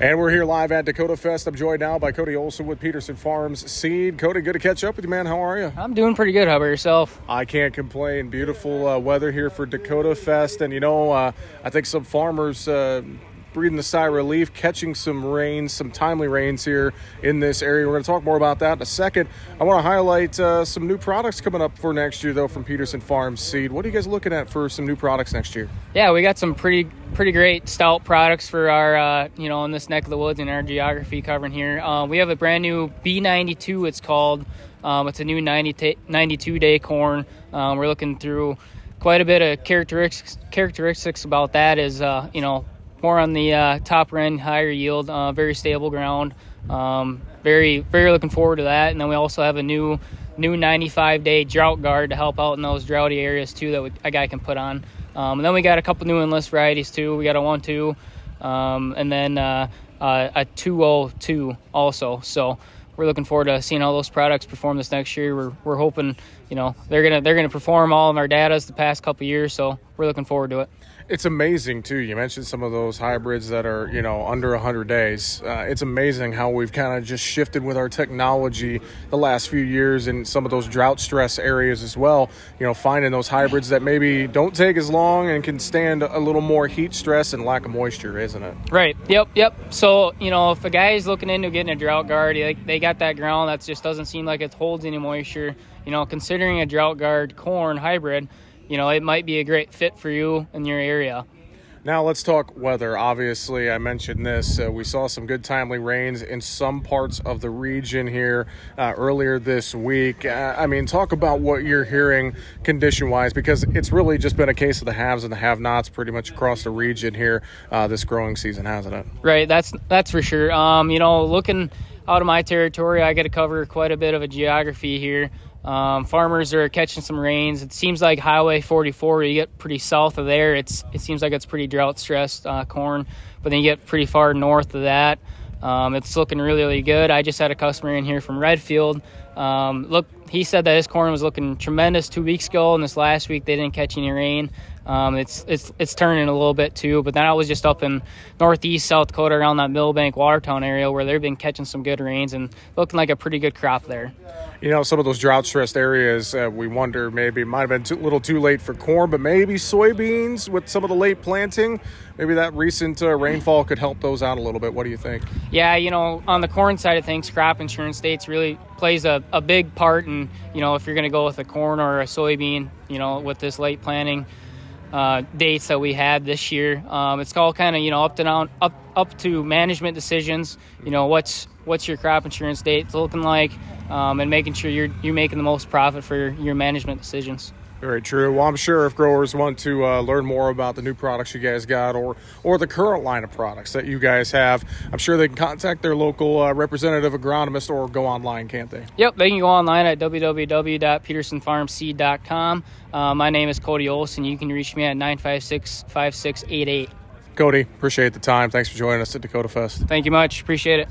And we're here live at Dakotafest. I'm joined now by Cody Olson with Peterson Farms Seed. Cody, good to catch up with you, man. How are you? I'm doing pretty good. How about yourself? I can't complain. Beautiful uh, weather here for Dakotafest. And, you know, uh, I think some farmers. Uh, breathing the sigh of relief, catching some rains, some timely rains here in this area. We're going to talk more about that in a second. I want to highlight uh, some new products coming up for next year, though, from Peterson Farms Seed. What are you guys looking at for some new products next year? Yeah, we got some pretty pretty great stout products for our uh, you know in this neck of the woods and our geography covering here. Uh, we have a brand new B92. It's called. Um, it's a new 90 t- 92 day corn. Um, we're looking through quite a bit of characteristics characteristics about that. Is uh, you know more on the uh, top end, higher yield, uh, very stable ground. Um, very, very looking forward to that. And then we also have a new, new 95 day DroughtGard to help out in those droughty areas too that we, a guy can put on. Um, and then we got a couple new enlist varieties too. We got a one two, um, and then uh, uh, a 202 also. So we're looking forward to seeing how those products perform this next year. We're, we're hoping, you know, they're gonna they're gonna perform all of our datas the past couple years. So we're looking forward to it. It's amazing too. You mentioned some of those hybrids that are you know under 100 days. Uh, it's amazing how we've kind of just shifted with our technology the last few years in some of those drought stress areas as well. You know, finding those hybrids that maybe don't take as long and can stand a little more heat stress and lack of moisture, isn't it? Right. Yep. Yep. So you know, if a guy is looking into getting a DroughtGard, like they got that ground that just doesn't seem like it holds any moisture. You know, considering a DroughtGard corn hybrid you know, it might be a great fit for you in your area. Now let's talk weather. Obviously, I mentioned this. Uh, we saw some good timely rains in some parts of the region here uh, earlier this week. Uh, I mean, talk about what you're hearing condition wise, because it's really just been a case of the haves and the have-nots pretty much across the region here uh, this growing season, hasn't it? Right. That's that's for sure. Um, you know, looking out of my territory, I get to cover quite a bit of a geography here. Um, farmers are catching some rains. It seems like Highway 44. You get pretty south of there. It's it seems like it's pretty drought stressed uh, corn, but then you get pretty far north of that. Um, it's looking really really good. I just had a customer in here from Redfield. Um, look, he said that his corn was looking tremendous two weeks ago, and this last week they didn't catch any rain. Um, it's it's it's turning a little bit too, but then I was just up in northeast South Dakota around that Milbank Watertown area where they've been catching some good rains and looking like a pretty good crop there. You know, some of those drought stressed areas, uh, we wonder maybe might have been a little too late for corn, but maybe soybeans with some of the late planting. Maybe that recent uh, rainfall could help those out a little bit. What do you think? Yeah, you know, on the corn side of things, crop insurance dates really plays a, a big part in, you know, if you're going to go with a corn or a soybean, you know, with this late planting uh, dates that we had this year. Um, it's all kind of you know up to down, up up to management decisions. You know what's what's your crop insurance date looking like, um, and making sure you're you're making the most profit for your, your management decisions. Very true. Well, I'm sure if growers want to uh, learn more about the new products you guys got or or the current line of products that you guys have, I'm sure they can contact their local uh, representative agronomist or go online, can't they? Yep, they can go online at www.petersonfarmseed.com. Uh, my name is Cody Olson. You can reach me at 956 5688. Cody, appreciate the time. Thanks for joining us at Dakotafest. Thank you much. Appreciate it.